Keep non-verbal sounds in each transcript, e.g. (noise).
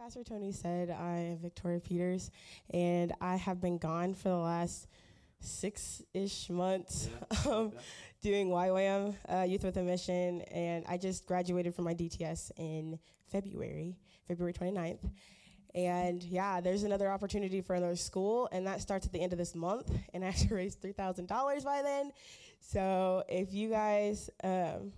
Pastor Tony said, I am Victoria Peters, and I have been gone for the last six ish months Yeah. (laughs) um, doing YWAM, uh, Youth with a Mission, and I just graduated from my DTS in February, February 29th. And yeah, there's another opportunity for another school, and that starts at the end of this month, and I have to raise $3,000 by then. So if you guys um,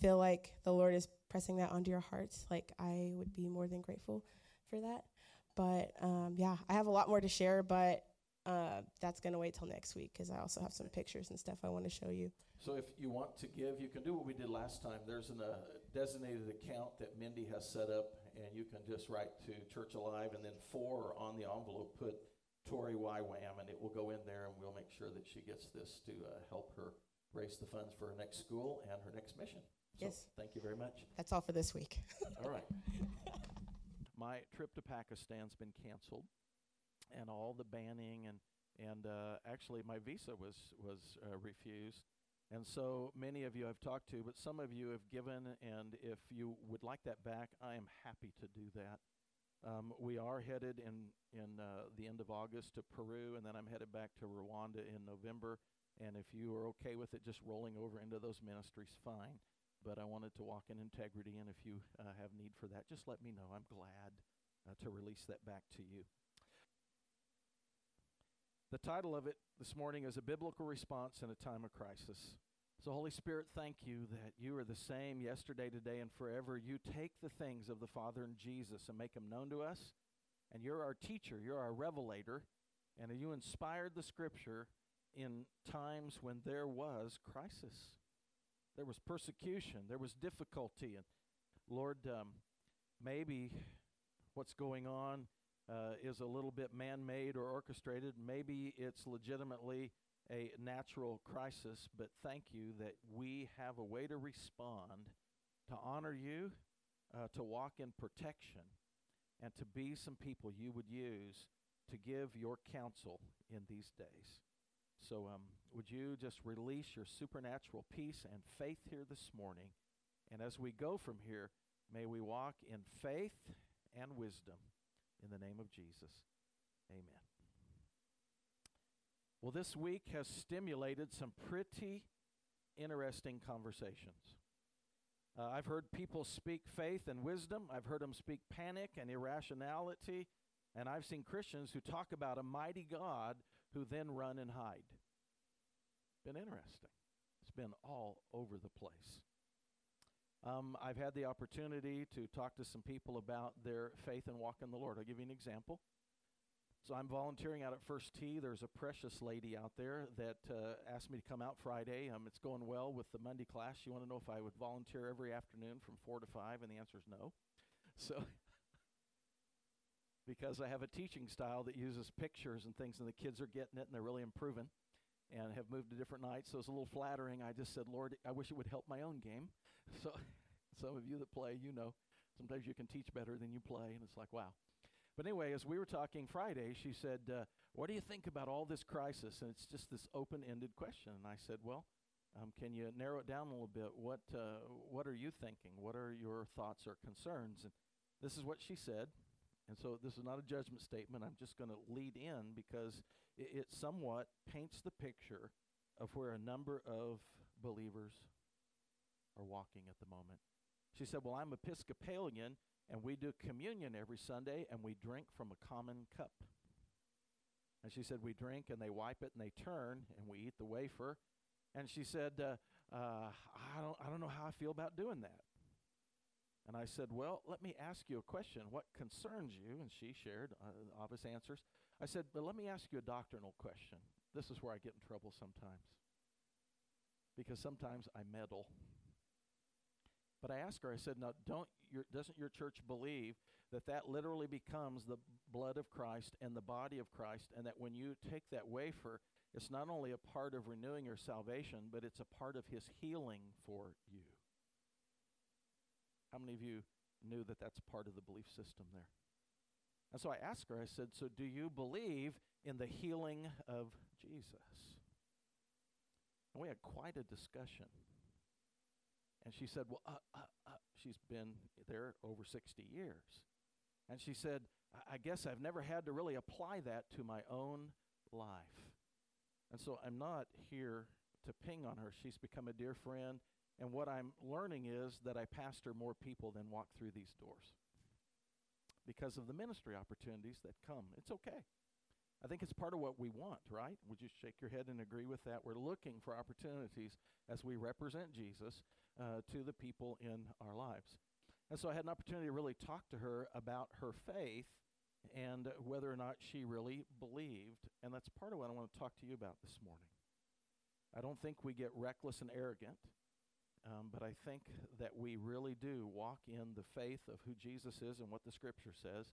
feel like the Lord is pressing that onto your hearts, like I would be more than grateful for that. But um, yeah, I have a lot more to share, but uh, that's going to wait till next week because I also have some pictures and stuff I want to show you. So if you want to give, you can do what we did last time. There's a uh, designated account that Mindy has set up, and you can just write to Church Alive, and then four on the envelope put Tori YWAM, and it will go in there, and we'll make sure that she gets this to uh, help her raise the funds for her next school and her next mission. So Yes. Thank you very much. That's all for this week. (laughs) All right. My trip to Pakistan's been canceled, and all the banning and and uh, actually my visa was was uh, refused. And so many of you I've talked to, but some of you have given, and if you would like that back, I am happy to do that. Um, we are headed in in uh, the end of August to Peru, and then I'm headed back to Rwanda in November. And if you are okay with it, just rolling over into those ministries, fine but I wanted to walk in integrity. And if you uh, have need for that, just let me know. I'm glad uh, to release that back to you. The title of it this morning is A Biblical Response in a Time of Crisis. So, Holy Spirit, thank you that you are the same yesterday, today, and forever. You take the things of the Father and Jesus and make them known to us. And you're our teacher, you're our revelator, and you inspired the scripture in times when there was crisis there was persecution, there was difficulty, and Lord, um, maybe what's going on uh, is a little bit man-made or orchestrated. Maybe it's legitimately a natural crisis, but thank you that we have a way to respond, to honor you, uh, to walk in protection, and to be some people you would use to give your counsel in these days. So, um, would you just release your supernatural peace and faith here this morning? And as we go from here, may we walk in faith and wisdom in the name of Jesus. Amen. Well, this week has stimulated some pretty interesting conversations. Uh, I've heard people speak faith and wisdom, I've heard them speak panic and irrationality, and I've seen Christians who talk about a mighty God who then run and hide. Been interesting. It's been all over the place. Um, I've had the opportunity to talk to some people about their faith and walk in the Lord. I'll give you an example. So I'm volunteering out at First Tee. There's a precious lady out there that uh, asked me to come out Friday. Um, it's going well with the Monday class. She wanted to know if I would volunteer every afternoon from four to five, and the answer is no. (laughs) So because I have a teaching style that uses pictures and things, and the kids are getting it and they're really improving and have moved to different nights. So it's a little flattering. I just said, Lord, I wish it would help my own game. (laughs) So some of you that play, you know, sometimes you can teach better than you play, and it's like, wow. But anyway, as we were talking Friday, she said, uh, What do you think about all this crisis? And it's just this open ended question. And I said, Well, um, can you narrow it down a little bit? What, uh, what are you thinking? What are your thoughts or concerns? And this is what she said. And so this is not a judgment statement. I'm just going to lead in because it, it somewhat paints the picture of where a number of believers are walking at the moment. She said, Well, I'm Episcopalian, and we do communion every Sunday, and we drink from a common cup. And she said, We drink, and they wipe it, and they turn, and we eat the wafer. And she said, uh, uh, I, don't, I don't know how I feel about doing that. And I said, Well, let me ask you a question. What concerns you? And she shared uh, obvious answers. I said, But let me ask you a doctrinal question. This is where I get in trouble sometimes. Because sometimes I meddle. But I asked her, I said, Now, don't your, doesn't your church believe that that literally becomes the blood of Christ and the body of Christ, and that when you take that wafer, it's not only a part of renewing your salvation, but it's a part of his healing for you? How many of you knew that that's part of the belief system there? And so I asked her, I said, So do you believe in the healing of Jesus? And we had quite a discussion. And she said, Well, uh, uh, uh, she's been there over 60 years. And she said, I guess I've never had to really apply that to my own life. And so I'm not here to ping on her. She's become a dear friend. And what I'm learning is that I pastor more people than walk through these doors because of the ministry opportunities that come. It's okay. I think it's part of what we want, right? Would you shake your head and agree with that? We're looking for opportunities as we represent Jesus uh, to the people in our lives. And so I had an opportunity to really talk to her about her faith and whether or not she really believed. And that's part of what I want to talk to you about this morning. I don't think we get reckless and arrogant, um, but I think that we really do walk in the faith of who Jesus is and what the Scripture says.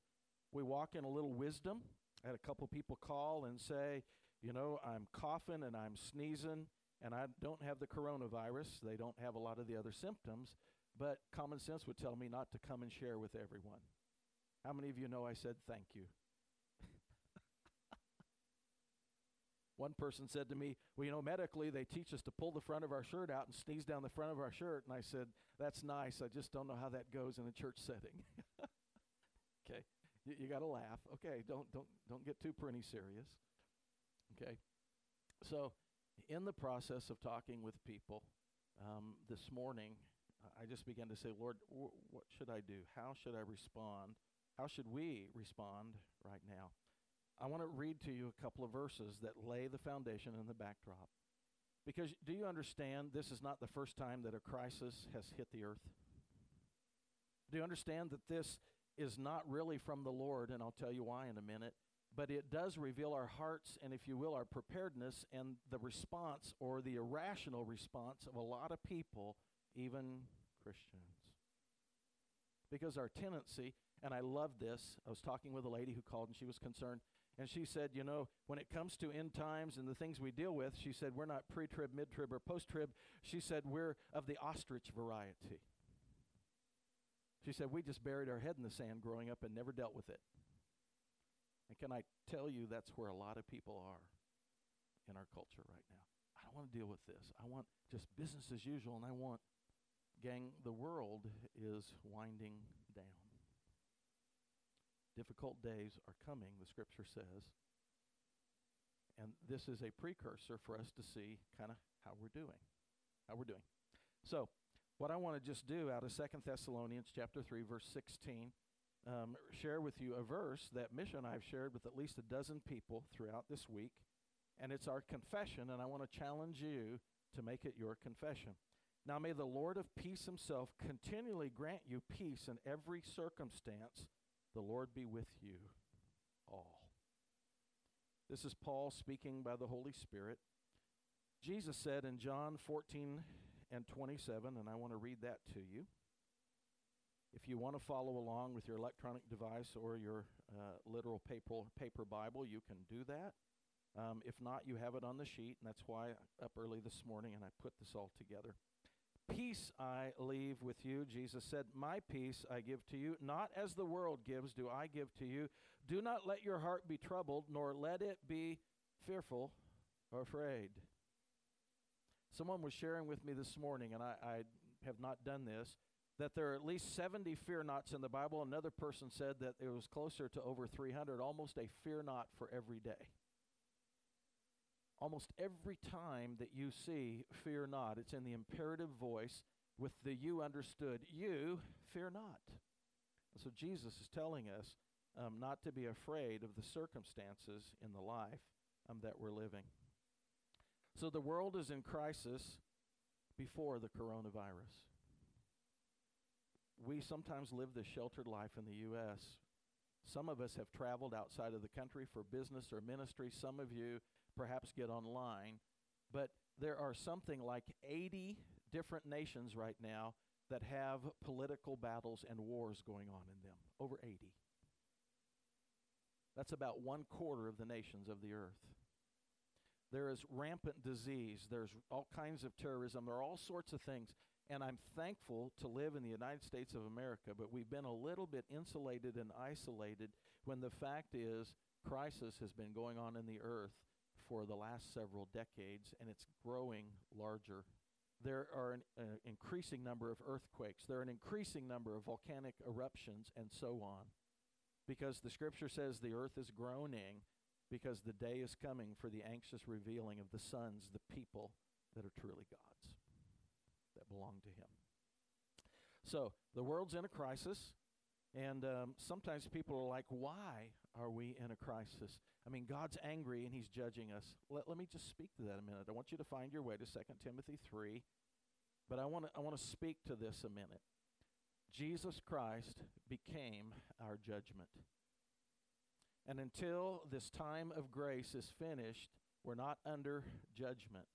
We walk in a little wisdom. I had a couple people call and say, you know, I'm coughing and I'm sneezing and I don't have the coronavirus. They don't have a lot of the other symptoms, but common sense would tell me not to come and share with everyone. How many of you know I said thank you? One person said to me, Well, you know, medically, they teach us to pull the front of our shirt out and sneeze down the front of our shirt. And I said, That's nice. I just don't know how that goes in a church setting. (laughs) okay. You, you got to laugh. Okay. Don't, don't, don't get too pretty serious. Okay. So, in the process of talking with people um, this morning, I just began to say, Lord, wh- what should I do? How should I respond? How should we respond right now? I want to read to you a couple of verses that lay the foundation and the backdrop. Because do you understand this is not the first time that a crisis has hit the earth? Do you understand that this is not really from the Lord? And I'll tell you why in a minute. But it does reveal our hearts and, if you will, our preparedness and the response or the irrational response of a lot of people, even Christians. Because our tendency, and I love this, I was talking with a lady who called and she was concerned. And she said, you know, when it comes to end times and the things we deal with, she said, we're not pre trib, mid trib, or post trib. She said, we're of the ostrich variety. She said, we just buried our head in the sand growing up and never dealt with it. And can I tell you that's where a lot of people are in our culture right now? I don't want to deal with this. I want just business as usual, and I want, gang, the world is winding. Difficult days are coming, the scripture says. And this is a precursor for us to see kind of how we're doing. How we're doing. So, what I want to just do out of Second Thessalonians chapter 3 verse 16 um, share with you a verse that Misha and I have shared with at least a dozen people throughout this week and it's our confession and I want to challenge you to make it your confession. Now may the Lord of peace himself continually grant you peace in every circumstance the Lord be with you all. This is Paul speaking by the Holy Spirit. Jesus said in John 14 and 27, and I want to read that to you. If you want to follow along with your electronic device or your uh, literal paper, paper Bible, you can do that. Um, if not, you have it on the sheet, and that's why up early this morning and I put this all together. Peace I leave with you, Jesus said, My peace I give to you. Not as the world gives, do I give to you. Do not let your heart be troubled, nor let it be fearful or afraid. Someone was sharing with me this morning, and I, I have not done this, that there are at least 70 fear nots in the Bible. Another person said that it was closer to over 300, almost a fear not for every day almost every time that you see fear not, it's in the imperative voice with the you understood. You fear not. And so Jesus is telling us um, not to be afraid of the circumstances in the life um, that we're living. So the world is in crisis before the coronavirus. We sometimes live this sheltered life in the U.S. Some of us have traveled outside of the country for business or ministry. Some of you perhaps get online. But there are something like 80 different nations right now that have political battles and wars going on in them. Over 80. That's about one quarter of the nations of the earth. There is rampant disease. There's all kinds of terrorism. There are all sorts of things. And I'm thankful to live in the United States of America, but we've been a little bit insulated and isolated when the fact is crisis has been going on in the earth for the last several decades, and it's growing larger. There are an uh, increasing number of earthquakes. There are an increasing number of volcanic eruptions, and so on. because the scripture says the earth is groaning because the day is coming for the anxious revealing of the sons, the people that are truly God's, that belong to Him. So the world's in a crisis, and um, sometimes people are like, why are we in a crisis? I mean, God's angry and He's judging us. Let, let me just speak to that a minute. I want you to find your way to 2 Timothy 3, but I want to I want to speak to this a minute. Jesus Christ became our judgment. And until this time of grace is finished, we're not under judgment.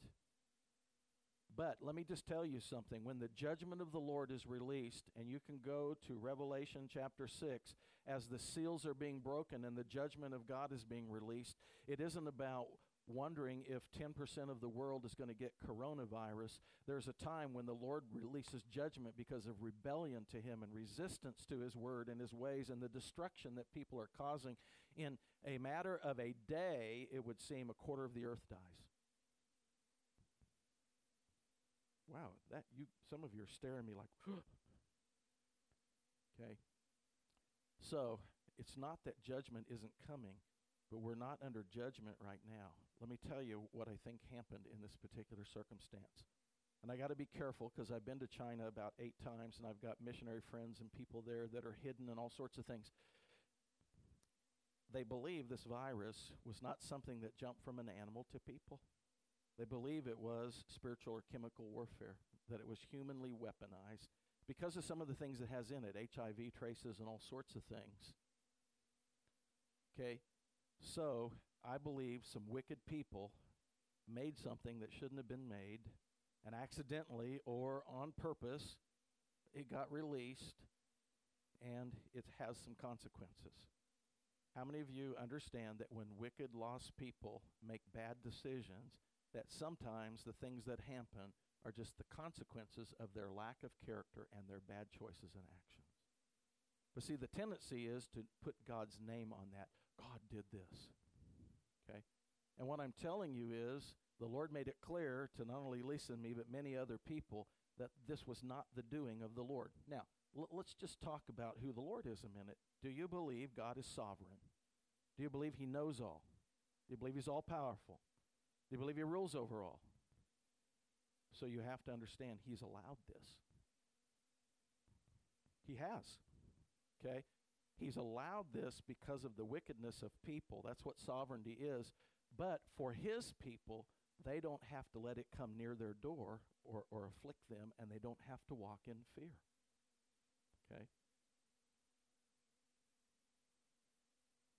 But let me just tell you something. When the judgment of the Lord is released, and you can go to Revelation chapter 6, as the seals are being broken and the judgment of God is being released, it isn't about wondering if 10% of the world is going to get coronavirus. There's a time when the Lord releases judgment because of rebellion to Him and resistance to His word and His ways and the destruction that people are causing. In a matter of a day, it would seem a quarter of the earth dies. Wow, that you some of you are staring at me like (gasps) Okay. So, it's not that judgment isn't coming, but we're not under judgment right now. Let me tell you what I think happened in this particular circumstance. And I got to be careful because I've been to China about eight times and I've got missionary friends and people there that are hidden and all sorts of things. They believe this virus was not something that jumped from an animal to people. They believe it was spiritual or chemical warfare, that it was humanly weaponized because of some of the things it has in it HIV traces and all sorts of things. Okay, so I believe some wicked people made something that shouldn't have been made, and accidentally or on purpose, it got released and it has some consequences. How many of you understand that when wicked, lost people make bad decisions, that sometimes the things that happen are just the consequences of their lack of character and their bad choices and actions? But see, the tendency is to put God's name on that. God did this. Okay? And what I'm telling you is the Lord made it clear to not only Lisa and me, but many other people that this was not the doing of the Lord. Now, l- let's just talk about who the Lord is a minute. Do you believe God is sovereign? Do you believe He knows all? Do you believe He's all powerful? You believe He rules over all? So you have to understand He's allowed this. He has. Okay? He's allowed this because of the wickedness of people. That's what sovereignty is. But for his people, they don't have to let it come near their door or, or afflict them, and they don't have to walk in fear. Okay?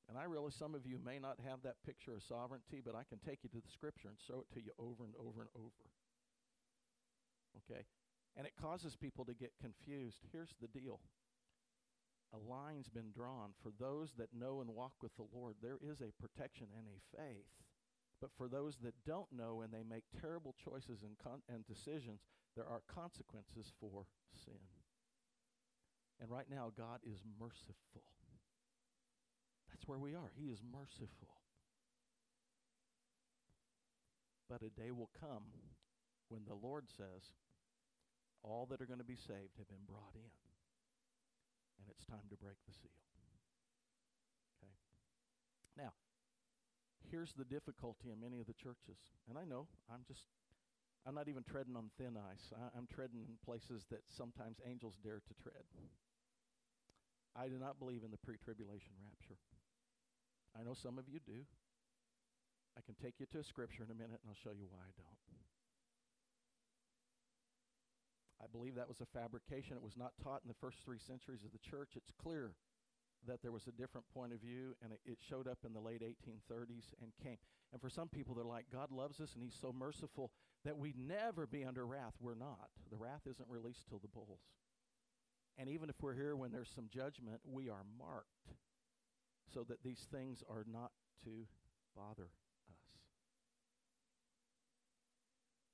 And I realize some of you may not have that picture of sovereignty, but I can take you to the scripture and show it to you over and over and over. Okay? And it causes people to get confused. Here's the deal a line's been drawn. For those that know and walk with the Lord, there is a protection and a faith. But for those that don't know and they make terrible choices and, con- and decisions, there are consequences for sin. And right now, God is merciful. That's where we are. He is merciful. But a day will come when the Lord says, all that are going to be saved have been brought in and it's time to break the seal. Okay? Now, here's the difficulty in many of the churches. And I know, I'm just, I'm not even treading on thin ice. I, I'm treading in places that sometimes angels dare to tread. I do not believe in the pre tribulation rapture. I know some of you do. I can take you to a scripture in a minute and I'll show you why I don't. I believe that was a fabrication. It was not taught in the first three centuries of the church. It's clear that there was a different point of view, and it, it, showed up in the late 1830s and came. And for some people, they're like, God loves us and He's so merciful that we'd never be under wrath. We're not. The wrath isn't released till the bowls. And even if we're here when there's some judgment, we are marked so that these things are not to bother us.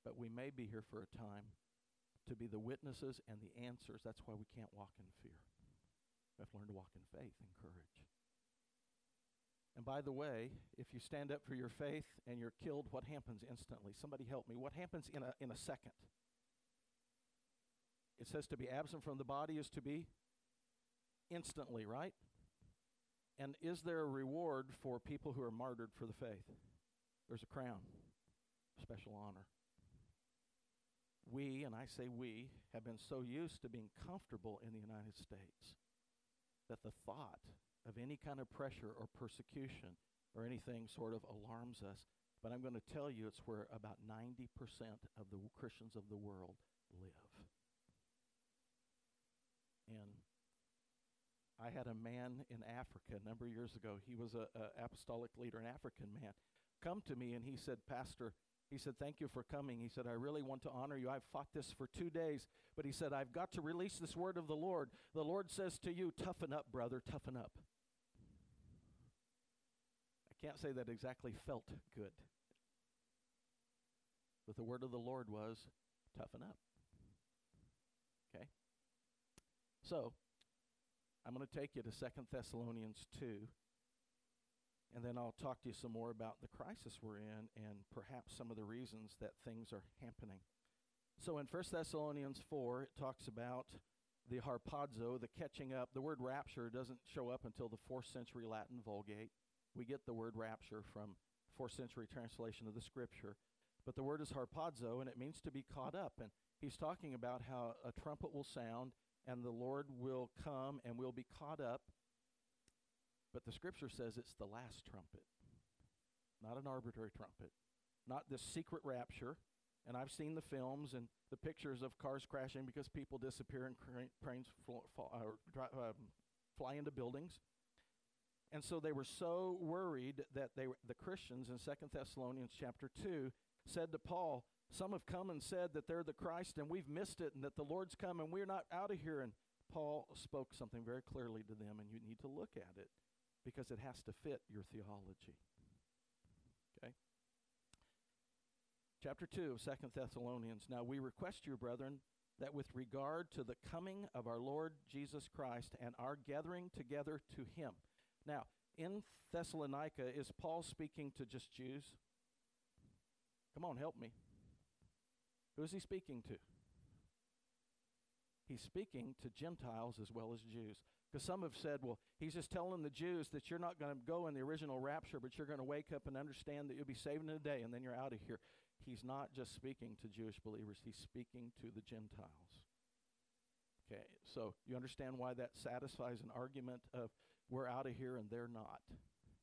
But we may be here for a time to be the witnesses and the answers. That's why we can't walk in fear. We have to learn to walk in faith and courage. And by the way, if you stand up for your faith and you're killed, what happens instantly? Somebody help me. What happens in a, in a second? It says to be absent from the body is to be instantly, right? And is there a reward for people who are martyred for the faith? There's a crown, special honor. We, and I say we, have been so used to being comfortable in the United States that the thought of any kind of pressure or persecution or anything sort of alarms us. But I'm going to tell you it's where about 90% of the Christians of the world live. And I had a man in Africa a number of years ago. He was an apostolic leader, an African man, come to me and he said, Pastor, he said, Thank you for coming. He said, I really want to honor you. I've fought this for two days, but he said, I've got to release this word of the Lord. The Lord says to you, Toughen up, brother, toughen up. I can't say that exactly felt good. But the word of the Lord was, Toughen up. Okay? So, I'm going to take you to Second Thessalonians 2. And then I'll talk to you some more about the crisis we're in and perhaps some of the reasons that things are happening. So in 1 Thessalonians 4, it talks about the harpazo, the catching up. The word rapture doesn't show up until the 4th century Latin Vulgate. We get the word rapture from 4th century translation of the scripture. But the word is harpazo, and it means to be caught up. And he's talking about how a trumpet will sound, and the Lord will come, and we'll be caught up but the scripture says it's the last trumpet, not an arbitrary trumpet, not this secret rapture. And I've seen the films and the pictures of cars crashing because people disappear and planes uh, fly into buildings. And so they were so worried that they were, the Christians in Second Thessalonians chapter 2 said to Paul, Some have come and said that they're the Christ and we've missed it and that the Lord's come and we're not out of here. And Paul spoke something very clearly to them, and you need to look at it because it has to fit your theology. Okay? Chapter 2 of Second Thessalonians. Now we request you, brethren, that with regard to the coming of our Lord Jesus Christ and our gathering together to him. Now, in Thessalonica, is Paul speaking to just Jews? Come on, help me. Who is he speaking to? He's speaking to Gentiles as well as Jews. Because some have said, well, he's just telling the Jews that you're not going to go in the original rapture, but you're going to wake up and understand that you'll be saved in a day, and then you're out of here. He's not just speaking to Jewish believers, he's speaking to the Gentiles. Okay, so you understand why that satisfies an argument of we're out of here and they're not.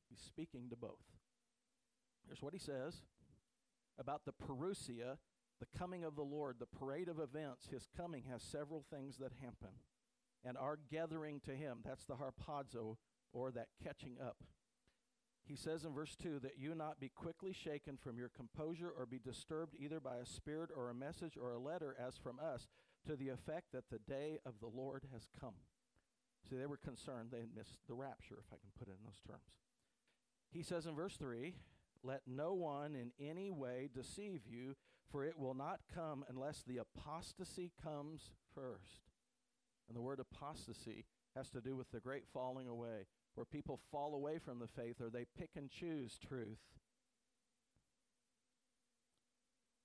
He's speaking to both. Here's what he says about the parousia, the coming of the Lord, the parade of events. His coming has several things that happen and our gathering to him. That's the harpazo, or that catching up. He says in verse 2 that you not be quickly shaken from your composure or be disturbed either by a spirit or a message or a letter as from us, to the effect that the day of the Lord has come. See, they were concerned they had missed the rapture, if I can put it in those terms. He says in verse 3 Let no one in any way deceive you, for it will not come unless the apostasy comes first. And the word apostasy has to do with the great falling away, where people fall away from the faith or they pick and choose truth,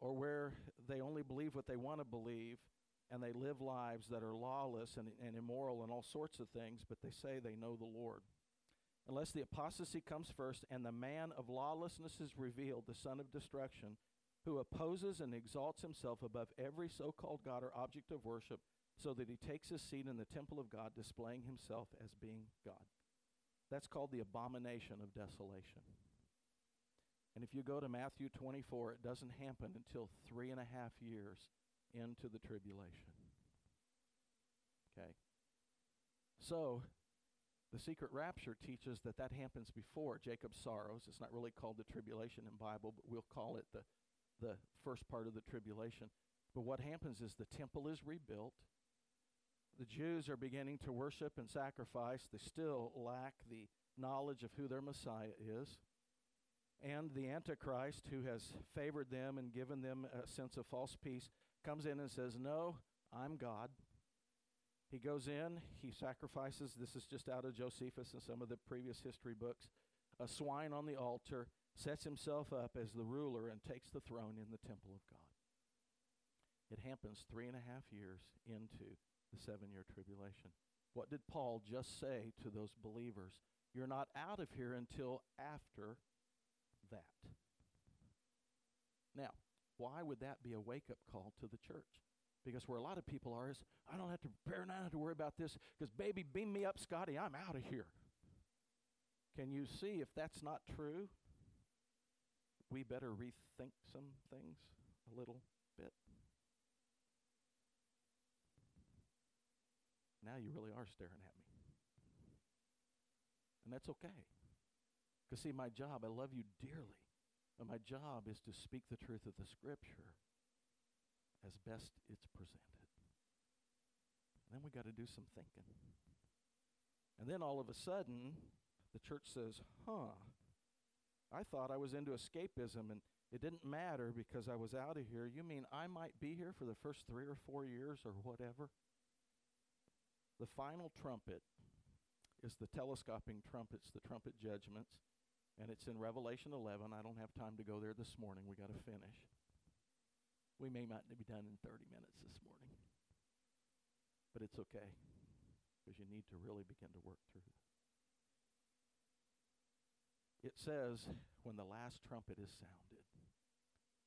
or where they only believe what they want to believe and they live lives that are lawless and, and immoral and all sorts of things, but they say they know the Lord. Unless the apostasy comes first and the man of lawlessness is revealed, the son of destruction, who opposes and exalts himself above every so called God or object of worship so that he takes his seat in the temple of God, displaying himself as being God. That's called the abomination of desolation. And if you go to Matthew 24, it doesn't happen until three and a half years into the tribulation. Okay? So, the secret rapture teaches that that happens before Jacob's sorrows. It's not really called the tribulation in Bible, but we'll call it the, the first part of the tribulation. But what happens is the temple is rebuilt the Jews are beginning to worship and sacrifice, they still lack the knowledge of who their Messiah is. And the Antichrist, who has favored them and given them a sense of false peace, comes in and says, No, I'm God. He goes in, he sacrifices, this is just out of Josephus and some of the previous history books, a swine on the altar, sets himself up as the ruler, and takes the throne in the temple of God. It happens three and a half years into the seven year tribulation. What did Paul just say to those believers You're not out of here until after that. Now, why would that be a wake up call to the church? Because where a lot of people are is, I don't have to prepare and I don't have to worry about this because, baby, beam me up, Scotty, I'm out of here. Can you see if that's not true? We better rethink some things a little bit. Now you really are staring at me. And that's okay. Because, see, my job, I love you dearly. But my job is to speak the truth of the Scripture as best it's presented. And then we got to do some thinking. And then all of a sudden, the church says, huh, I thought I was into escapism and it didn't matter because I was out of here. You mean I might be here for the first three or four years or whatever? The final trumpet is the telescoping trumpets, the trumpet judgments, and it's in Revelation 11. I don't have time to go there this morning. We got to finish. We may not be done in 30 minutes this morning, but it's okay because you need to really begin to work through. It says when the last trumpet is sounded,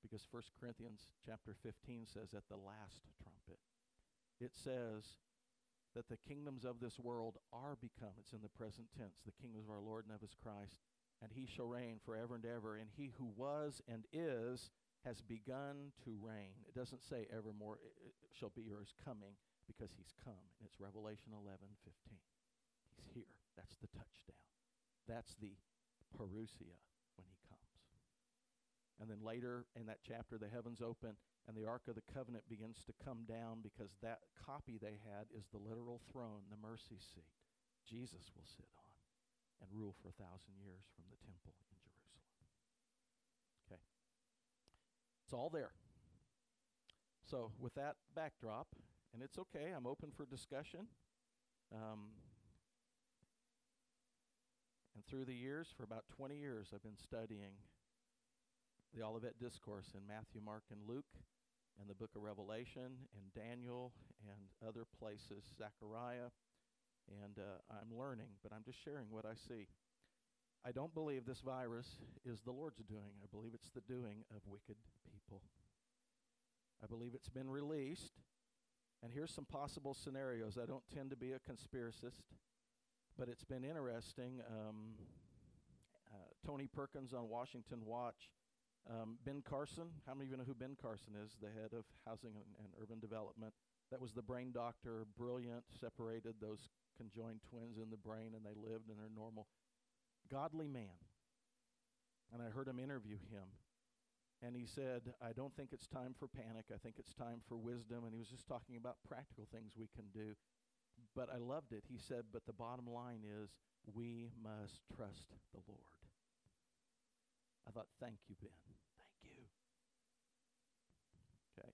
because 1 Corinthians chapter 15 says at the last trumpet, it says that the kingdoms of this world are become, it's in the present tense, the kingdoms of our Lord and of his Christ, and he shall reign forever and ever, and he who was and is has begun to reign. It doesn't say evermore it, shall be or is coming, because he's come. And it's Revelation 11, 15. He's here. That's the touchdown. That's the parousia when he comes. And then later in that chapter, the heavens open and the Ark of the Covenant begins to come down because that copy they had is the literal throne, the mercy seat. Jesus will sit on and rule for a thousand years from the temple in Jerusalem. Okay. It's all there. So, with that backdrop, and it's okay, I'm open for discussion. Um, and through the years, for about 20 years, I've been studying the Olivet Discourse in Matthew, Mark, and Luke, and the book of Revelation, and Daniel, and other places, Zechariah. And uh, I'm learning, but I'm just sharing what I see. I don't believe this virus is the Lord's doing. I believe it's the doing of wicked people. I believe it's been released. And here's some possible scenarios. I don't tend to be a conspiracist, but it's been interesting. Um, uh, Tony Perkins on Washington Watch um, ben Carson, how many of you know who Ben Carson is? The head of housing and, and, urban development. That was the brain doctor, brilliant, separated those conjoined twins in the brain, and they lived in their normal, godly man. And I heard him interview him. And he said, I don't think it's time for panic. I think it's time for wisdom. And he was just talking about practical things we can do. But I loved it. He said, But the bottom line is we must trust the Lord. I thought, thank you, Ben. Thank you. Okay.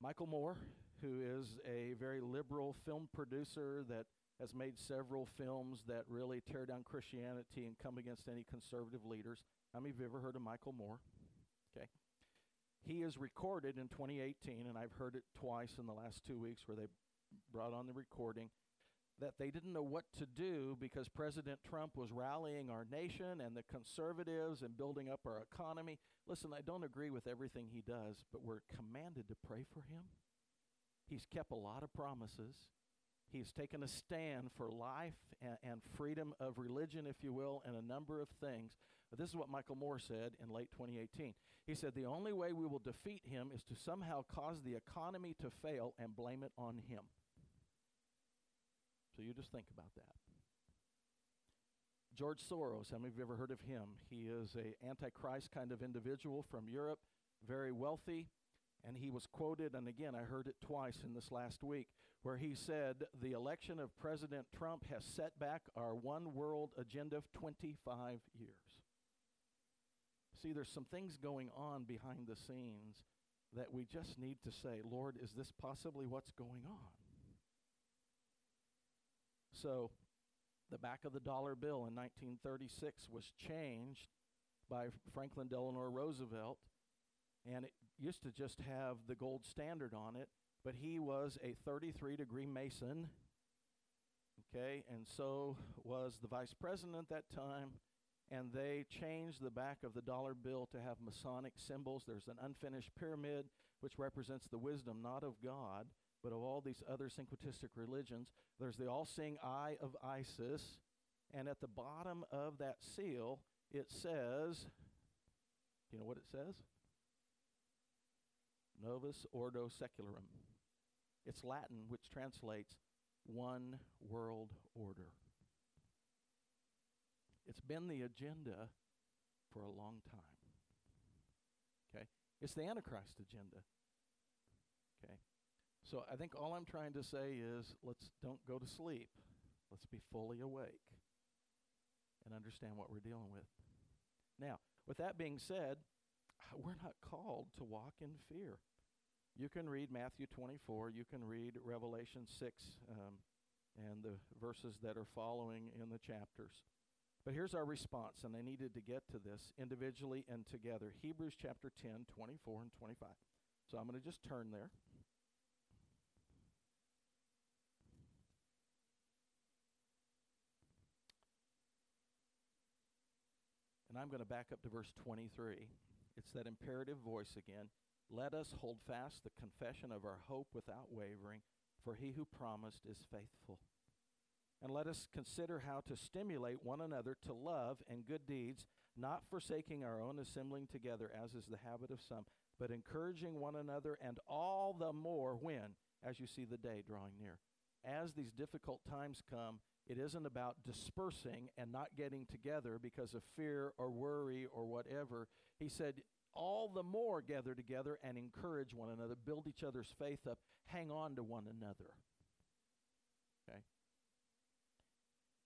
Michael Moore, who is a very liberal film producer that has made several films that really tear down Christianity and come against any conservative leaders. How many of you ever heard of Michael Moore? Okay. He is recorded in 2018, and I've heard it twice in the last two weeks where they brought on the recording that they didn't know what to do because President Trump was rallying our nation and the conservatives and building up our economy. Listen, I don't agree with everything he does, but we're commanded to pray for him. He's kept a lot of promises. He's taken a stand for life and, and freedom of religion, if you will, and a number of things. But this is what Michael Moore said in late 2018. He said, The only way we will defeat him is to somehow cause the economy to fail and blame it on him. So you just think about that. George Soros, how many of you ever heard of him? He is a antichrist kind of individual from Europe, very wealthy, and he was quoted, and again, I heard it twice in this last week, where he said, The election of President Trump has set back our one world agenda of 25 years. See, there's some things going on behind the scenes that we just need to say, Lord, is this possibly what's going on? So, the back of the dollar bill in 1936 was changed by Franklin Delano Roosevelt, and it used to just have the gold standard on it, but he was a 33 degree Mason. Okay, and so was the vice president at that time, and they changed the back of the dollar bill to have Masonic symbols. There's an unfinished pyramid, which represents the wisdom not of God, but of all these other syncretistic religions. There's the all seeing eye of Isis, and at the bottom of that seal, it says, Do you know what it says? Novus Ordo Secularum. It's Latin, which translates one world order. It's been the agenda for a long time. Okay? It's the Antichrist agenda. So I think all I'm trying to say is let's don't go to sleep. Let's be fully awake and understand what we're dealing with. Now, with that being said, (sighs) we're not called to walk in fear. You can read Matthew 24, you can read Revelation 6 um, and the verses that are following in the chapters. But here's our response, and I needed to get to this individually and together. Hebrews chapter 10, 24 and 25. So I'm going to just turn there. I'm going to back up to verse 23. It's that imperative voice again. Let us hold fast the confession of our hope without wavering, for he who promised is faithful. And let us consider how to stimulate one another to love and good deeds, not forsaking our own assembling together, as is the habit of some, but encouraging one another, and all the more when, as you see the day drawing near. As these difficult times come, it isn't about dispersing and not getting together because of fear or worry or whatever. He said, all the more gather together and encourage one another, build each other's faith up, hang on to one another. Okay?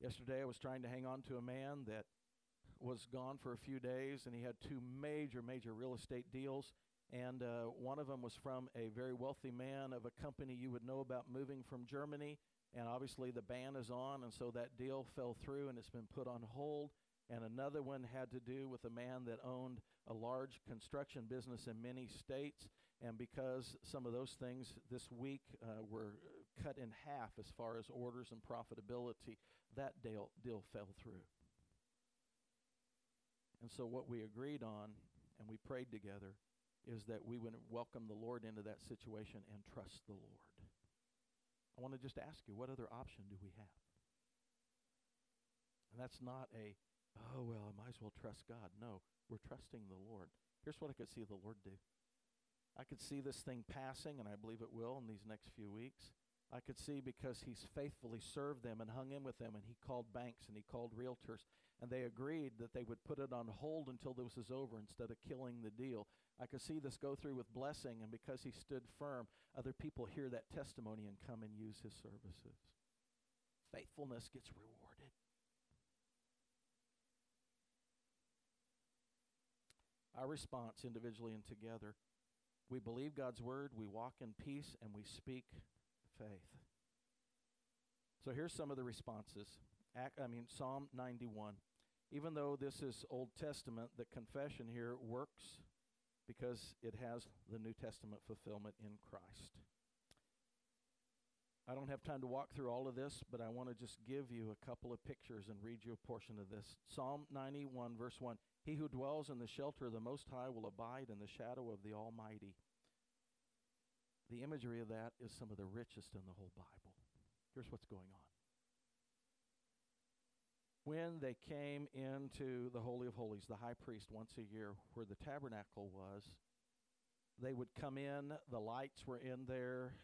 Yesterday I was trying to hang on to a man that was gone for a few days and he had two major, major real estate deals. And uh, one of them was from a very wealthy man of a company you would know about moving from Germany. And obviously the ban is on, and so that deal fell through and it's been put on hold and another one had to do with a man that owned a large construction business in many states. And because some of those things this week uh, were cut in half as far as orders and profitability, that deal, deal fell through. And so, what we agreed on and we prayed together is that we would welcome the Lord into that situation and trust the Lord. I want to just ask you, what other option do we have? And that's not a oh, well, I might as well trust God. No, we're trusting the Lord. Here's what I could see the Lord do I could see this thing passing, and I believe it will in these next few weeks. I could see because he's faithfully served them and hung in with them, and he called banks and he called realtors, and they agreed that they would put it on hold until this was over instead of killing the deal. I could see this go through with blessing, and because he stood firm, other people hear that testimony and come and use his services. Faithfulness gets rewarded. Our response, individually and together, we believe God's word, we walk in peace, and we speak faith. So here's some of the responses. I mean, Psalm 91. Even though this is Old Testament, the confession here works because it has the New Testament fulfillment in Christ. I don't have time to walk through all of this, but I want to just give you a couple of pictures and read you a portion of this. Psalm 91, verse 1 He who dwells in the shelter of the Most High will abide in the shadow of the Almighty. The imagery of that is some of the richest in the whole Bible. Here's what's going on. When they came into the Holy of Holies, the high priest once a year, where the tabernacle was, they would come in, the lights were in there,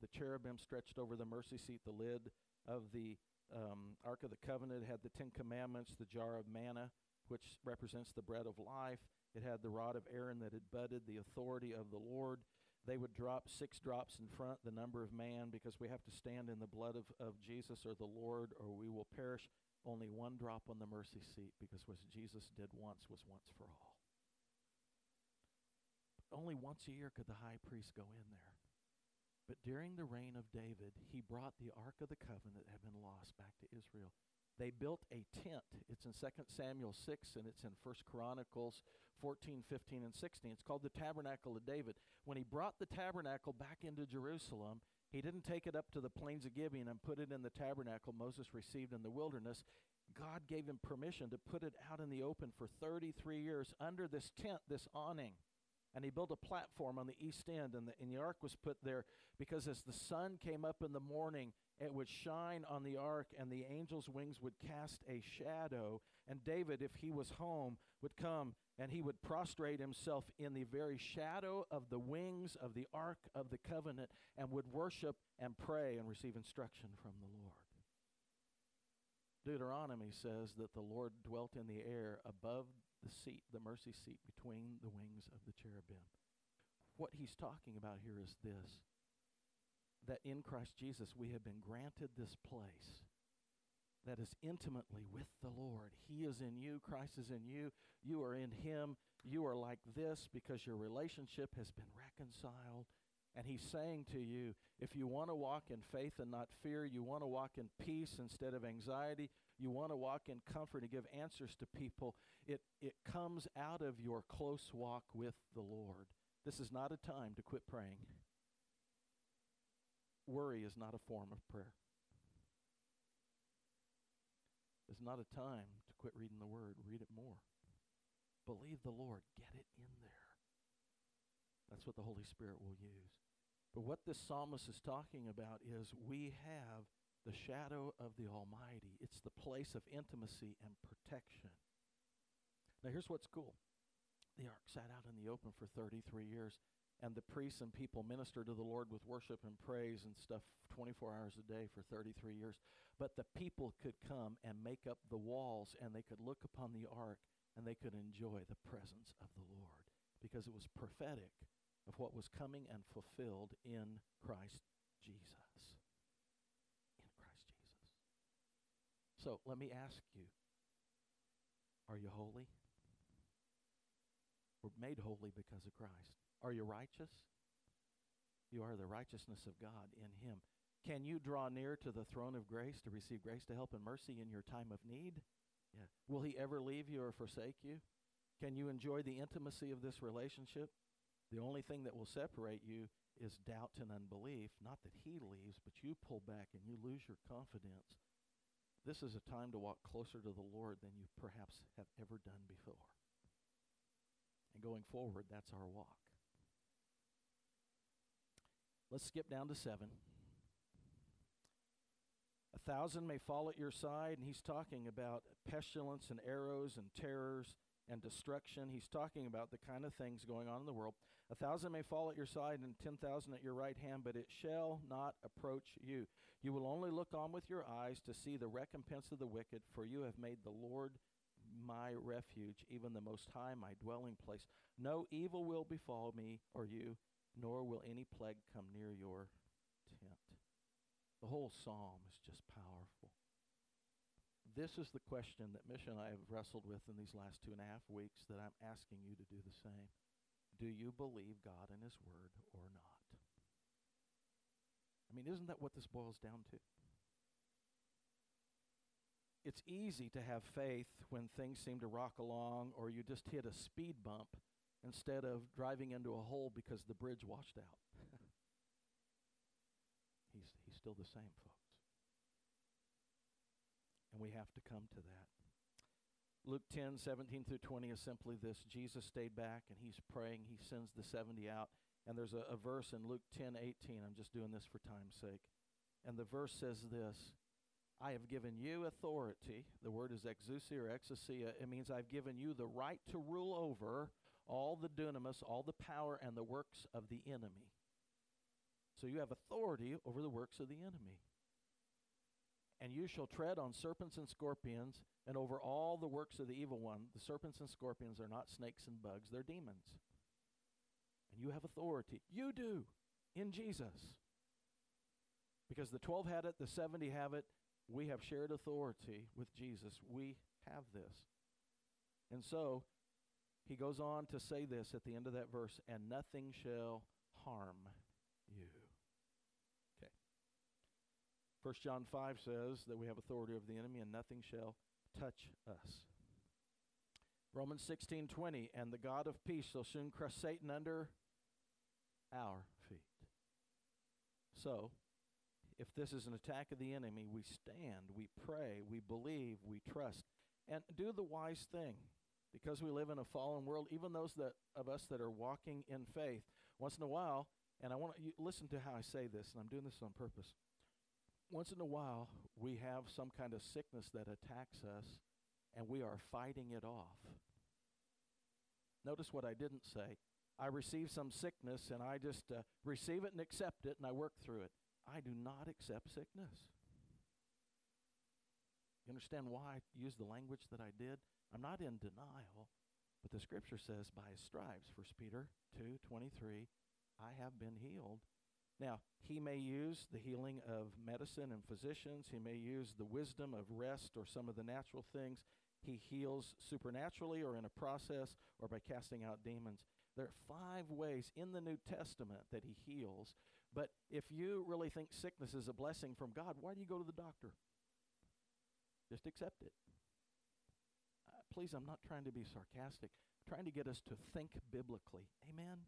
the cherubim stretched over the mercy seat, the lid of the um, Ark of the Covenant had the Ten Commandments, the jar of manna, which represents the bread of life. It had the rod of Aaron that had budded, the authority of the Lord. They would drop six drops in front, the number of man, because we have to stand in the blood of, of Jesus or the Lord, or we will perish. Only one drop on the mercy seat, because what Jesus did once was once for all. But only once a year could the high priest go in there. But during the reign of David, he brought the Ark of the Covenant that had been lost back to Israel. They built a tent. It's in 2 Samuel 6 and it's in 1 Chronicles 14, 15, and 16. It's called the Tabernacle of David. When he brought the tabernacle back into Jerusalem, He didn't take it up to the plains of Gibeon and put it in the tabernacle Moses received in the wilderness. God gave him permission to put it out in the open for 33 years under this tent, this awning. And he built a platform on the east end, and the, and the ark was put there because as the sun came up in the morning, it would shine on the ark, and the angel's wings would cast a shadow. And David, if he was home, would come and he would prostrate himself in the very shadow of the wings of the ark of the covenant and would worship and pray and receive instruction from the Lord. Deuteronomy says that the Lord dwelt in the air above the seat, the mercy seat between the wings of the cherubim. What he's talking about here is this that in Christ Jesus we have been granted this place that is intimately with the Lord. He is in you, Christ is in you, you are in Him. You are like this because your relationship has been reconciled. And He's saying to you, if you want to walk in faith and not fear, you want to walk in peace instead of anxiety, you want to walk in comfort and give answers to people, it, it comes out of your close walk with the Lord. This is not a time to quit praying. Worry is not a form of prayer. It's not a time to quit reading the Word. Read it more. Believe the Lord. Get it in there. That's what the Holy Spirit will use. But what this psalmist is talking about is we have the shadow of the Almighty. It's the place of intimacy and protection. Now, here's what's cool the ark sat out in the open for 33 years and the priests and people ministered to the Lord with worship and praise and stuff 24 hours a day for 33 years. But the people could come and make up the walls, and they could look upon the ark, and they could enjoy the presence of the Lord because it was prophetic of what was coming and fulfilled in Christ Jesus. In Christ Jesus. So let me ask you are you holy? We're made holy because of Christ. Are you righteous? You are the righteousness of God in Him. Can you draw near to the throne of grace to receive grace to help and mercy in your time of need? Yeah. Will He ever leave you or forsake you? Can you enjoy the intimacy of this relationship? The only thing that will separate you is doubt and unbelief. Not that He leaves, but you pull back and you lose your confidence. This is a time to walk closer to the Lord than you perhaps have ever done before. And going forward, that's our walk. Let's skip down to seven. A thousand may fall at your side, and he's talking about pestilence and arrows and terrors and destruction. He's talking about the kind of things going on in the world. A thousand may fall at your side and ten thousand at your right hand, but it shall not approach you. You will only look on with your eyes to see the recompense of the wicked, for you have made the Lord my refuge, even the Most High my dwelling place. No evil will befall me or you, nor will any plague come near your tent. The whole psalm is just powerful. This is the question that Misha and I have wrestled with in these last two and a half weeks that I'm asking you to do the same. Do you believe God and His Word or not? I mean, isn't that what this boils down to? It's easy to have faith when things seem to rock along or you just hit a speed bump instead of driving into a hole because the bridge washed out. (laughs) he's, he's still the same, folks. And we have to come to that. Luke 10, 17 through 20 is simply this Jesus stayed back and he's praying. He sends the 70 out. And there's a, a verse in Luke 10, 18. I'm just doing this for time's sake. And the verse says this I have given you authority. The word is exousia or exousia. It means I've given you the right to rule over all the dunamis, all the power and the works of the enemy. So you have authority over the works of the enemy. And you shall tread on serpents and scorpions and over all the works of the evil one. The serpents and scorpions are not snakes and bugs, they're demons. And you have authority. You do in Jesus. Because the 12 had it, the 70 have it. We have shared authority with Jesus. We have this. And so he goes on to say this at the end of that verse, and nothing shall harm you. Okay. First John 5 says that we have authority over the enemy and nothing shall touch us. Romans 16:20 and the God of peace shall soon crush Satan under our feet. So, if this is an attack of the enemy, we stand, we pray, we believe, we trust, and do the wise thing. Because we live in a fallen world, even those that, of us that are walking in faith, once in a while, and I want you listen to how I say this, and I'm doing this on purpose. Once in a while, we have some kind of sickness that attacks us, and we are fighting it off. Notice what I didn't say. I receive some sickness, and I just uh, receive it and accept it, and I work through it. I do not accept sickness. You understand why I used the language that I did? I'm not in denial, but the scripture says, by his stripes, 1 Peter 2 23, I have been healed. Now, he may use the healing of medicine and physicians. He may use the wisdom of rest or some of the natural things. He heals supernaturally or in a process or by casting out demons. There are five ways in the New Testament that he heals. But if you really think sickness is a blessing from God, why do you go to the doctor? Just accept it. Please, I'm not trying to be sarcastic. I'm trying to get us to think biblically. Amen?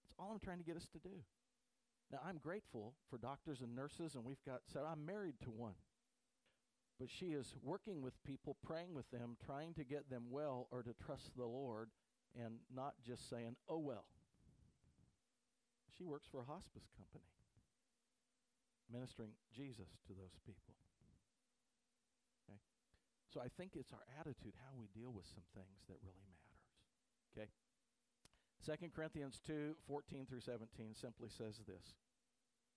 That's all I'm trying to get us to do. Now, I'm grateful for doctors and nurses, and we've got, so I'm married to one. But she is working with people, praying with them, trying to get them well or to trust the Lord, and not just saying, oh, well. She works for a hospice company, ministering Jesus to those people. So I think it's our attitude, how we deal with some things that really matters. Okay? 2 Corinthians 2 14 through 17 simply says this.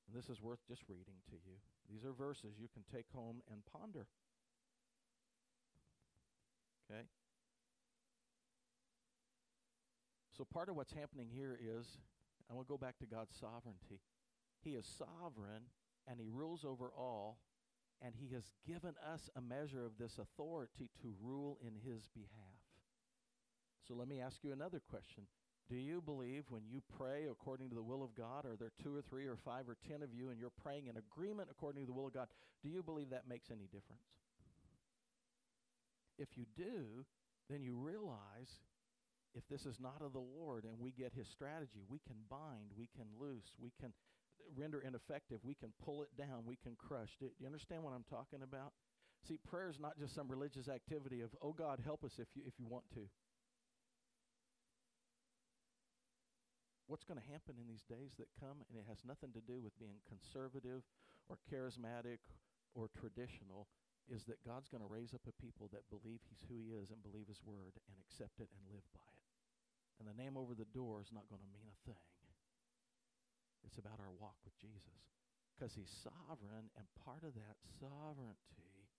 And this is worth just reading to you. These are verses you can take home and ponder. Okay? So, part of what's happening here is, and we'll go back to God's sovereignty. He is sovereign and He rules over all, and He has given us a measure of this authority to rule in His behalf. So, let me ask you another question do you believe when you pray according to the will of God, are there two or three or five or ten of you and you're praying in agreement according to the will of God? Do you believe that makes any difference? If you do, then you realize if this is not of the Lord and we get his strategy, we can bind, we can loose, we can render ineffective, we can pull it down, we can crush. Do you understand what I'm talking about? See, prayer is not just some religious activity of, oh God, help us if you, if you want to. what's going to happen in these days that come, and it has nothing to do with being conservative or charismatic or traditional, is that God's going to raise up a people that believe He's who He is and believe His word and accept it and live by it. And the name over the door is not going to mean a thing. It's about our walk with Jesus because He's sovereign, and part of that sovereignty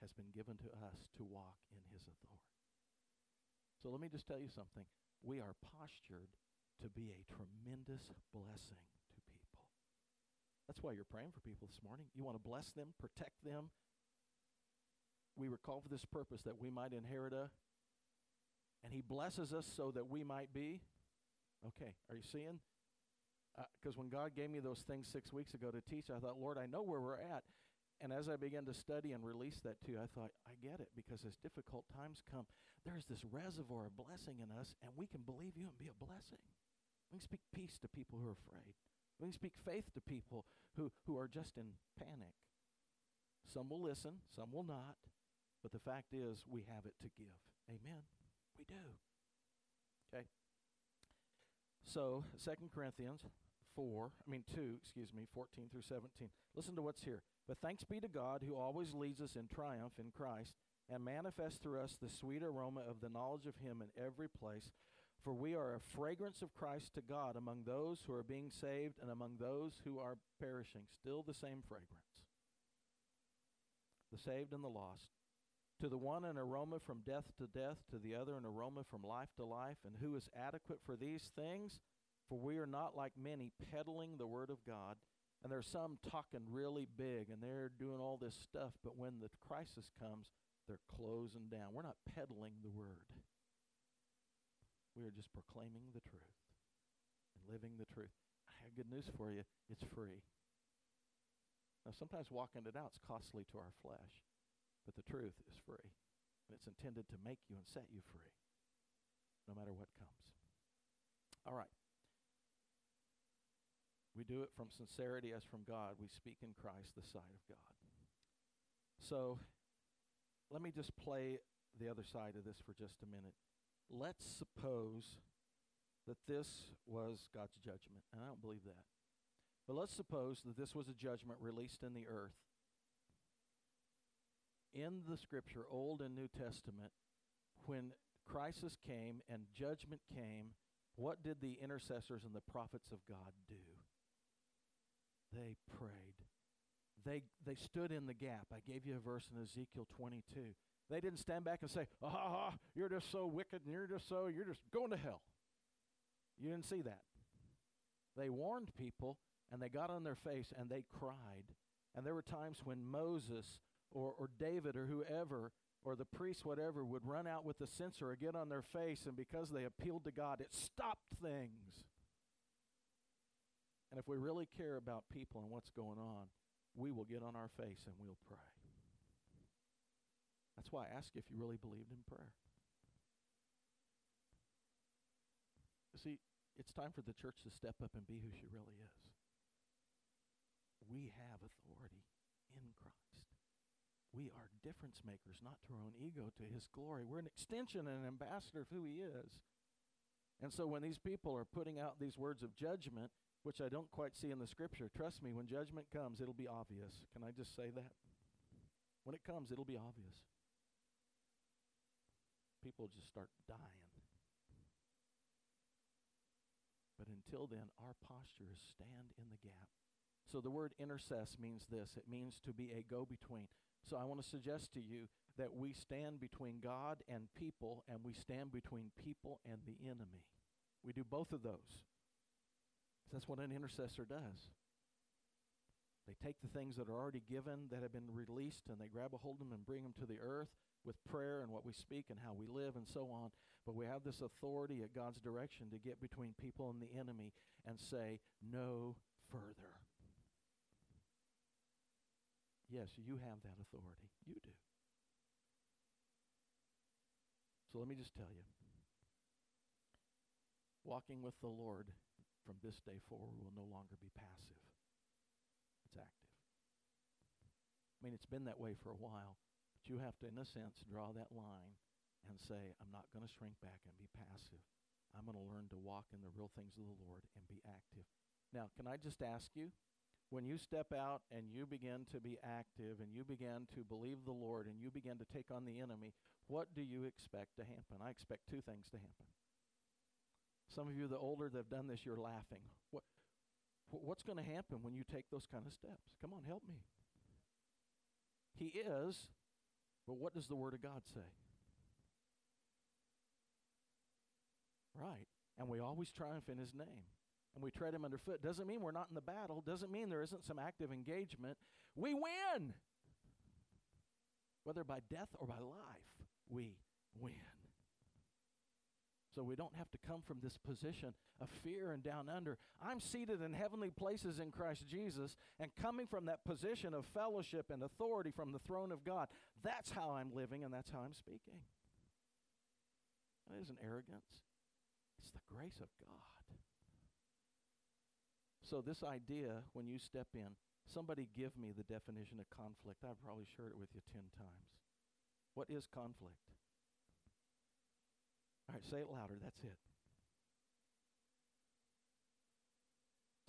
has been given to us to walk in His authority. So let me just tell you something. We are postured to be a tremendous blessing to people. That's why you're praying for people this morning. You want to bless them, protect them. We were called for this purpose that we might inherit a, and He blesses us so that we might be. Okay, are you seeing? Because uh, when God gave me those things six weeks ago to teach, I thought, Lord, I know where we're at. And as I began to study and release that too, I thought, I get it because as difficult times come, there's this reservoir of blessing in us, and we can believe you and be a blessing. We can speak peace to people who are afraid. We can speak faith to people who, who are just in panic. Some will listen, some will not. But the fact is, we have it to give. Amen. We do. Okay. So, Second Corinthians 4, I mean 2, excuse me, 14 through 17. Listen to what's here. But thanks be to God who always leads us in triumph in Christ and manifests through us the sweet aroma of the knowledge of Him in every place. For we are a fragrance of Christ to God among those who are being saved and among those who are perishing. Still the same fragrance. The saved and the lost. To the one, an aroma from death to death, to the other, an aroma from life to life. And who is adequate for these things? For we are not like many peddling the word of God. And there's some talking really big and they're doing all this stuff, but when the crisis comes, they're closing down. We're not peddling the word. We are just proclaiming the truth and living the truth. I have good news for you. It's free. Now, sometimes walking it out is costly to our flesh, but the truth is free. And it's intended to make you and set you free, no matter what comes. All right. We do it from sincerity as from God. We speak in Christ, the side of God. So let me just play the other side of this for just a minute. Let's suppose that this was God's judgment, and I don't believe that. But let's suppose that this was a judgment released in the earth. In the scripture, Old and New Testament, when crisis came and judgment came, what did the intercessors and the prophets of God do? They prayed. They, they stood in the gap. I gave you a verse in Ezekiel 22. They didn't stand back and say, ah, you're just so wicked and you're just so, you're just going to hell. You didn't see that. They warned people and they got on their face and they cried. And there were times when Moses or, or David or whoever or the priest, whatever, would run out with the censer or get on their face, and because they appealed to God, it stopped things. And if we really care about people and what's going on, we will get on our face and we'll pray. That's why I ask you if you really believed in prayer. See, it's time for the church to step up and be who she really is. We have authority in Christ. We are difference makers, not to our own ego, to His glory. We're an extension and an ambassador of who He is. And so when these people are putting out these words of judgment, which I don't quite see in the scripture, trust me, when judgment comes, it'll be obvious. Can I just say that? When it comes, it'll be obvious. People just start dying. But until then, our posture is stand in the gap. So the word intercess means this it means to be a go between. So I want to suggest to you that we stand between God and people, and we stand between people and the enemy. We do both of those. That's what an intercessor does. They take the things that are already given, that have been released, and they grab a hold of them and bring them to the earth with prayer and what we speak and how we live and so on. But we have this authority at God's direction to get between people and the enemy and say, no further. Yes, you have that authority. You do. So let me just tell you walking with the Lord from this day forward will no longer be passive, it's active. I mean, it's been that way for a while, but you have to, in a sense, draw that line and say, I'm not going to shrink back and be passive. I'm going to learn to walk in the real things of the Lord and be active. Now, can I just ask you? when you step out and you begin to be active and you begin to believe the Lord and you begin to take on the enemy, what do you expect to happen? I expect two things to happen. Some of you, the older that have done this, you're laughing. What, what's going to happen when you take those kind of steps? Come on, help me. He is, but what does the Word of God say? Right. And we always triumph in His name and we tread him underfoot doesn't mean we're not in the battle, doesn't mean there isn't some active engagement. We win. Whether by death or by life, we win. So we don't have to come from this position of fear and down under. I'm seated in heavenly places in Christ Jesus, and coming from that position of fellowship and authority from the throne of God, that's how I'm living and that's how I'm speaking. That isn't arrogance, it's the grace of God. So, this idea, when you step in, somebody give me the definition of conflict. I've probably shared it with you 10 times. What is conflict? All right, say it louder. That's it.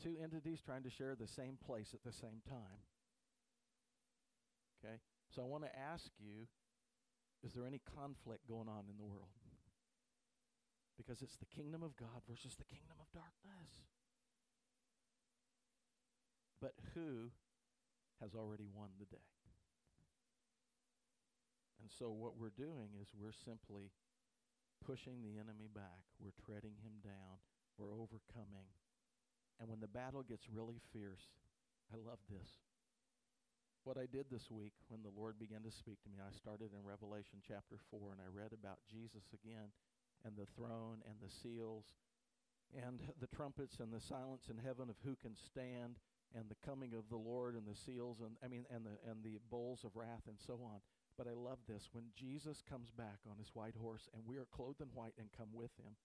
Two entities trying to share the same place at the same time. Okay? So I want to ask you is there any conflict going on in the world? Because it's the kingdom of God versus the kingdom of darkness but who has already won the day. And so what we're doing is we're simply pushing the enemy back. We're treading him down. We're overcoming. And when the battle gets really fierce, I love this. What I did this week when the Lord began to speak to me, I started in Revelation chapter 4 and I read about Jesus again and the throne and the seals and (laughs) the trumpets and the silence in heaven of who can stand and the coming of the Lord and the seals and I mean and the and the bowls of wrath and so on. But I love this when Jesus comes back on his white horse and we are clothed in white and come with him.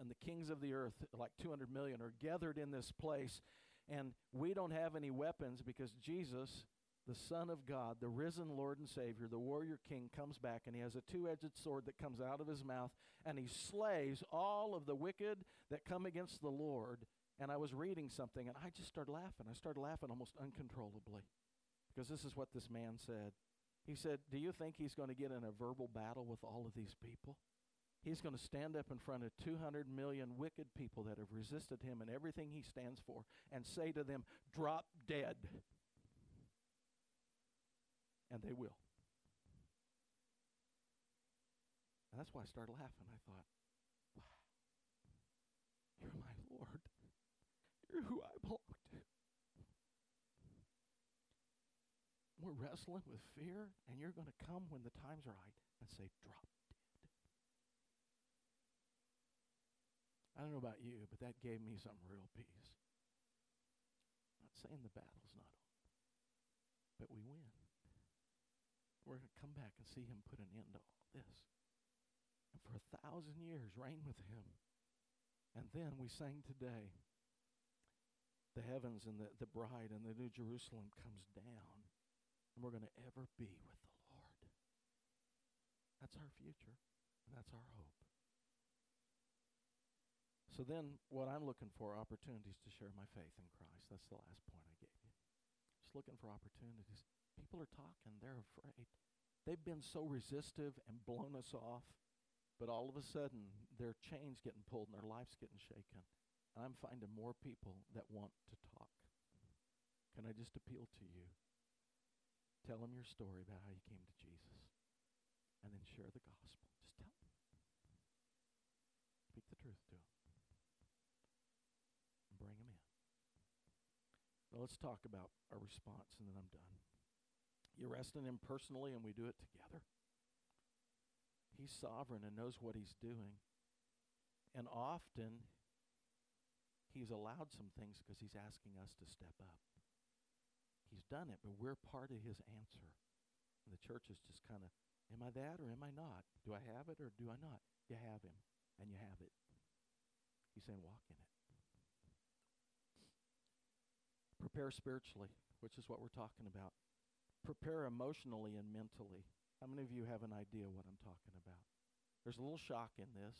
And the kings of the earth, like 200 million, are gathered in this place. And we don't have any weapons because Jesus, the Son of God, the risen Lord and Savior, the warrior king, comes back and he has a two edged sword that comes out of his mouth and he slays all of the wicked that come against the Lord. And I was reading something and I just started laughing. I started laughing almost uncontrollably because this is what this man said. He said, Do you think he's going to get in a verbal battle with all of these people? He's going to stand up in front of 200 million wicked people that have resisted him and everything he stands for and say to them, Drop dead. And they will. And that's why I started laughing. I thought, wow, you're my Lord. You're who I belong to. We're wrestling with fear, and you're going to come when the time's right and say, drop dead. I don't know about you, but that gave me some real peace. I'm not saying the battle's not over, but we win. We're going to come back and see him put an end to all this. And for a thousand years, reign with him. And then we sang today, the heavens and the, the bride and the new Jerusalem comes down, and we're going to ever be with the Lord. That's our future, and that's our hope. So then, what I'm looking for are opportunities to share my faith in Christ. That's the last point I gave you. Just looking for opportunities. People are talking, they're afraid. They've been so resistive and blown us off, but all of a sudden, their chains getting pulled and their life's getting shaken. And I'm finding more people that want to talk. Can I just appeal to you? Tell them your story about how you came to Jesus, and then share the gospel. Just tell them. Speak the truth to them. Well, let's talk about our response, and then I'm done. You're resting Him personally, and we do it together. He's sovereign and knows what He's doing. And often, He's allowed some things because He's asking us to step up. He's done it, but we're part of His answer. And the church is just kind of, am I that or am I not? Do I have it or do I not? You have Him, and you have it. He's saying, walk in it. Prepare spiritually, which is what we're talking about. Prepare emotionally and mentally. How many of you have an idea what I'm talking about? There's a little shock in this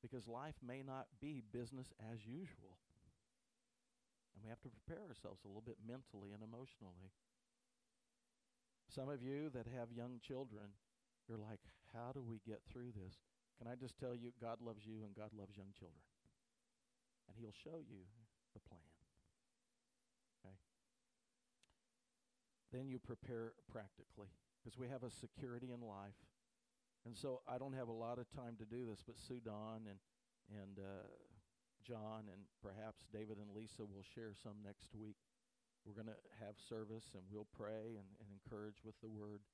because life may not be business as usual. And we have to prepare ourselves a little bit mentally and emotionally. Some of you that have young children, you're like, how do we get through this? Can I just tell you, God loves you and God loves young children. And He'll show you the plan. Okay? Then you prepare practically because we have a security in life. And so I don't have a lot of time to do this, but Sue Don and, and uh, John and perhaps David and Lisa will share some next week. We're going to have service and we'll pray and, and encourage with the word.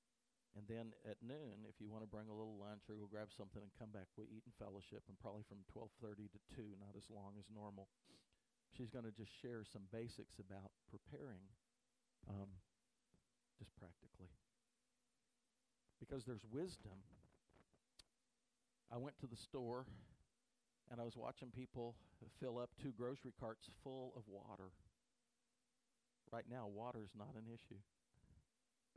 And then at noon, if you want to bring a little lunch or go grab something and come back, we eat in fellowship, and probably from 12:30 to 2, not as long as normal. She's going to just share some basics about preparing um, just practically. Because there's wisdom. I went to the store and I was watching people fill up two grocery carts full of water. Right now, water is not an issue.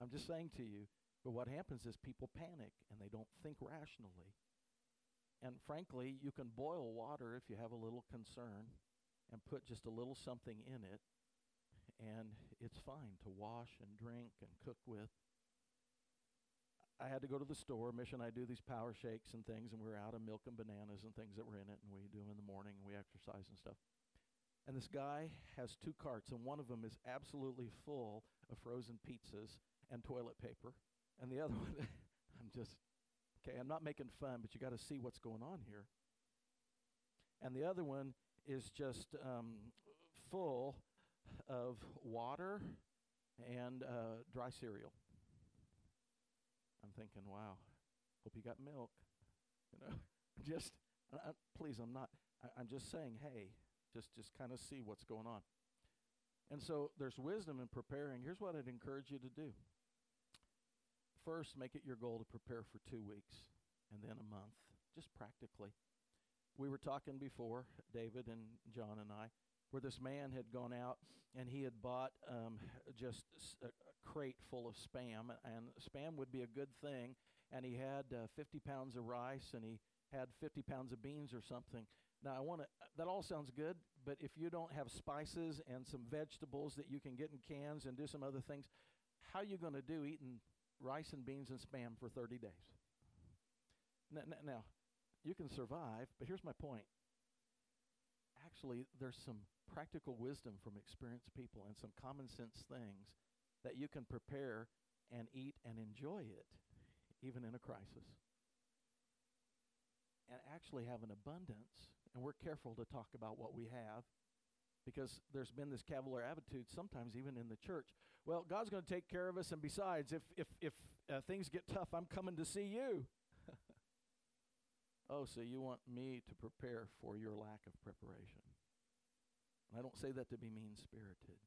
I'm just saying to you, but what happens is people panic and they don't think rationally. And frankly, you can boil water if you have a little concern and put just a little something in it and it's fine to wash and drink and cook with. I had to go to the store. Mission, I do these power shakes and things, and we're out of milk and bananas and things that were in it, and we do them in the morning, and we exercise and stuff. And this guy has two carts, and one of them is absolutely full of frozen pizzas and toilet paper, and the other (laughs) one, I'm just, okay, I'm not making fun, but you got to see what's going on here. And the other one is just um, full of water and uh, dry cereal. I'm thinking, wow, hope you got milk. You know, (laughs) just uh, please, I'm not. I, I'm just saying, hey, just just kind of see what's going on. And so there's wisdom in preparing. Here's what I'd encourage you to do. First, make it your goal to prepare for two weeks and then a month, just practically. We were talking before, David and John and I, where this man had gone out and he had bought um, just a, crate full of spam, and spam would be a good thing. And he had uh, 50 pounds of rice and he had 50 pounds of beans or something. Now, I want to, that all sounds good, but if you don't have spices and some vegetables that you can get in cans and do some other things, how are you going to do eating rice and beans and spam for 30 days? Now, now, you can survive, but here's my point. Actually, there's some practical wisdom from experienced people and some common sense things that you can prepare and eat and enjoy it, even in a crisis. And actually have an abundance. And we're careful to talk about what we have because there's been this cavalier attitude sometimes even in the church. Well, God's going to take care of us, and besides, if if if uh, things get tough, I'm coming to see you. Oh, so you want me to prepare for your lack of preparation? And I don't say that to be mean spirited.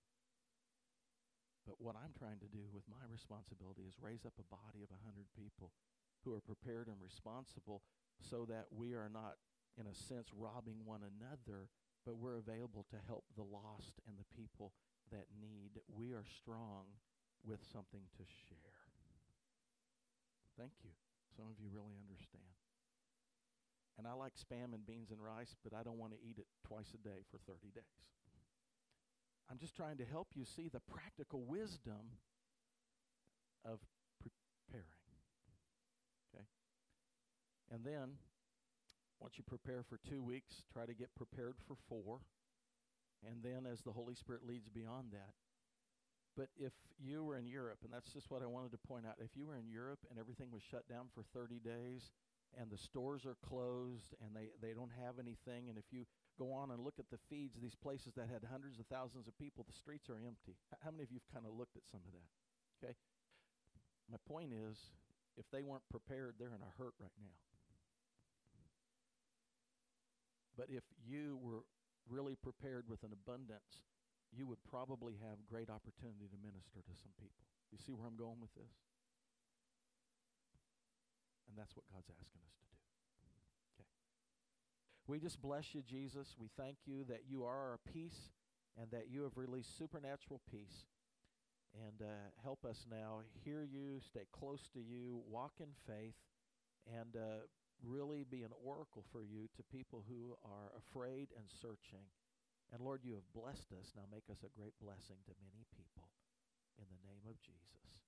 But what I'm trying to do with my responsibility is raise up a body of a 100 people who are prepared and responsible so that we are not, in a sense, robbing one another, but we're available to help the lost and the people that need. We are strong with something to share. Thank you. Some of you really understand. And I like spam and beans and rice, but I don't want to eat it twice a day for 30 days. I'm just trying to help you see the practical wisdom of preparing. Okay? And then, once you prepare for two weeks, try to get prepared for four. And then, as the Holy Spirit leads beyond that, but if you were in Europe, and that's just what I wanted to point out, if you were in Europe and everything was shut down for 30 days and the stores are closed and they, they don't have anything, and if you go on and look at the feeds, these places that had hundreds of thousands of people, the streets are empty. How many of you have kind of looked at some of that? Okay? My point is, if they weren't prepared, they're in a hurt right now. But if you were really prepared with an abundance, you would probably have great opportunity to minister to some people. You see where I'm going with this? And that's what God's asking us to do. Okay. We just bless you, Jesus. We thank you that you are our peace and that you have released supernatural peace. And uh, help us now hear you, stay close to you, walk in faith, and uh, really be an oracle for you to people who are afraid and searching. And Lord, you have blessed us. Now make us a great blessing to many people. In the name of Jesus.